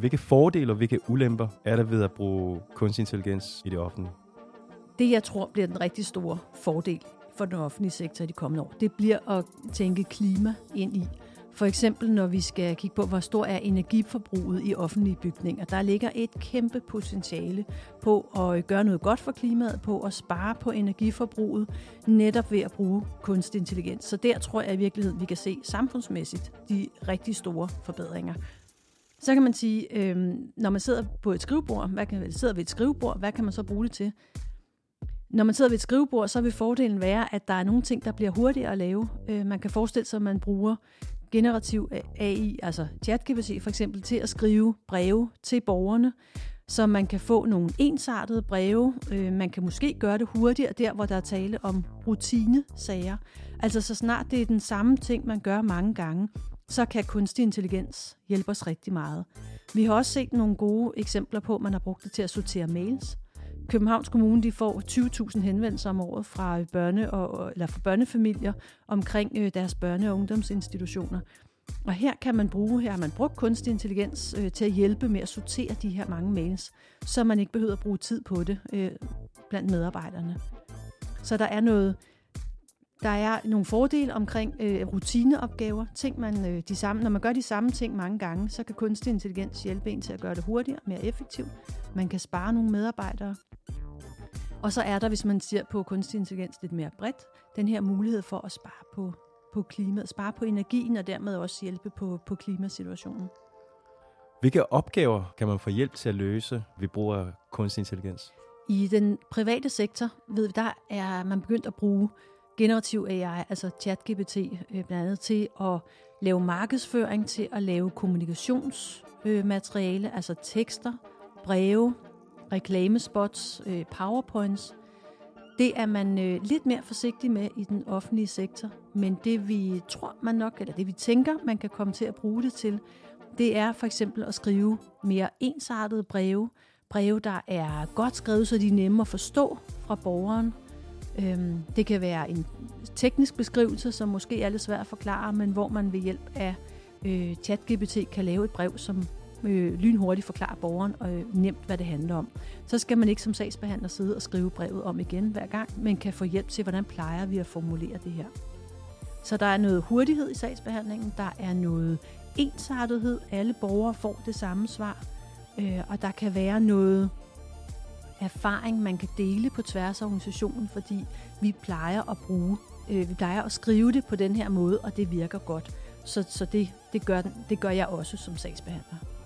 Hvilke fordele og hvilke ulemper er der ved at bruge kunstig intelligens i det offentlige? Det, jeg tror bliver den rigtig store fordel for den offentlige sektor i de kommende år, det bliver at tænke klima ind i. For eksempel når vi skal kigge på, hvor stor er energiforbruget i offentlige bygninger. Der ligger et kæmpe potentiale på at gøre noget godt for klimaet, på at spare på energiforbruget, netop ved at bruge kunstig intelligens. Så der tror jeg i virkeligheden, vi kan se samfundsmæssigt de rigtig store forbedringer. Så kan man sige, øh, når man sidder på et skrivebord, hvad kan, sidder ved et skrivebord, hvad kan man så bruge det til? Når man sidder ved et skrivebord, så vil fordelen være, at der er nogle ting, der bliver hurtigere at lave. Øh, man kan forestille sig, at man bruger generativ AI, altså ChatGPT for eksempel, til at skrive breve til borgerne, så man kan få nogle ensartede breve. Øh, man kan måske gøre det hurtigere der, hvor der er tale om rutinesager. Altså så snart det er den samme ting, man gør mange gange, så kan kunstig intelligens hjælpe os rigtig meget. Vi har også set nogle gode eksempler på, at man har brugt det til at sortere mails. Københavns Kommune de får 20.000 henvendelser om året fra, børne og, eller fra børnefamilier omkring øh, deres børne- og ungdomsinstitutioner. Og her kan man bruge, her har man brugt kunstig intelligens øh, til at hjælpe med at sortere de her mange mails, så man ikke behøver at bruge tid på det øh, blandt medarbejderne. Så der er noget, der er nogle fordele omkring øh, rutineopgaver, ting man øh, de samme, når man gør de samme ting mange gange, så kan kunstig intelligens hjælpe en til at gøre det hurtigere, mere effektivt. Man kan spare nogle medarbejdere, og så er der, hvis man ser på kunstig intelligens lidt mere bredt, den her mulighed for at spare på, på klimaet, spare på energien og dermed også hjælpe på, på klimasituationen. Hvilke opgaver kan man få hjælp til at løse ved brug af kunstig intelligens? I den private sektor ved vi, der er man begyndt at bruge generativ AI, altså ChatGPT øh, blandt andet, til at lave markedsføring, til at lave kommunikationsmateriale, øh, altså tekster, breve, reklamespots, øh, powerpoints. Det er man lidt mere forsigtig med i den offentlige sektor, men det vi tror man nok, eller det vi tænker, man kan komme til at bruge det til, det er for eksempel at skrive mere ensartede breve, breve, der er godt skrevet, så de er nemme at forstå fra borgeren. Øhm, det kan være en teknisk beskrivelse, som måske er lidt svært at forklare, men hvor man ved hjælp af øh, ChatGPT kan lave et brev, som øh, lynhurtigt forklarer borgeren og øh, nemt, hvad det handler om. Så skal man ikke som sagsbehandler sidde og skrive brevet om igen hver gang, men kan få hjælp til, hvordan plejer vi at formulere det her. Så der er noget hurtighed i sagsbehandlingen, der er noget ensartethed, alle borgere får det samme svar, øh, og der kan være noget erfaring, man kan dele på tværs af organisationen, fordi vi plejer at bruge, øh, vi plejer at skrive det på den her måde, og det virker godt. Så, så det, det, gør, det gør jeg også som sagsbehandler.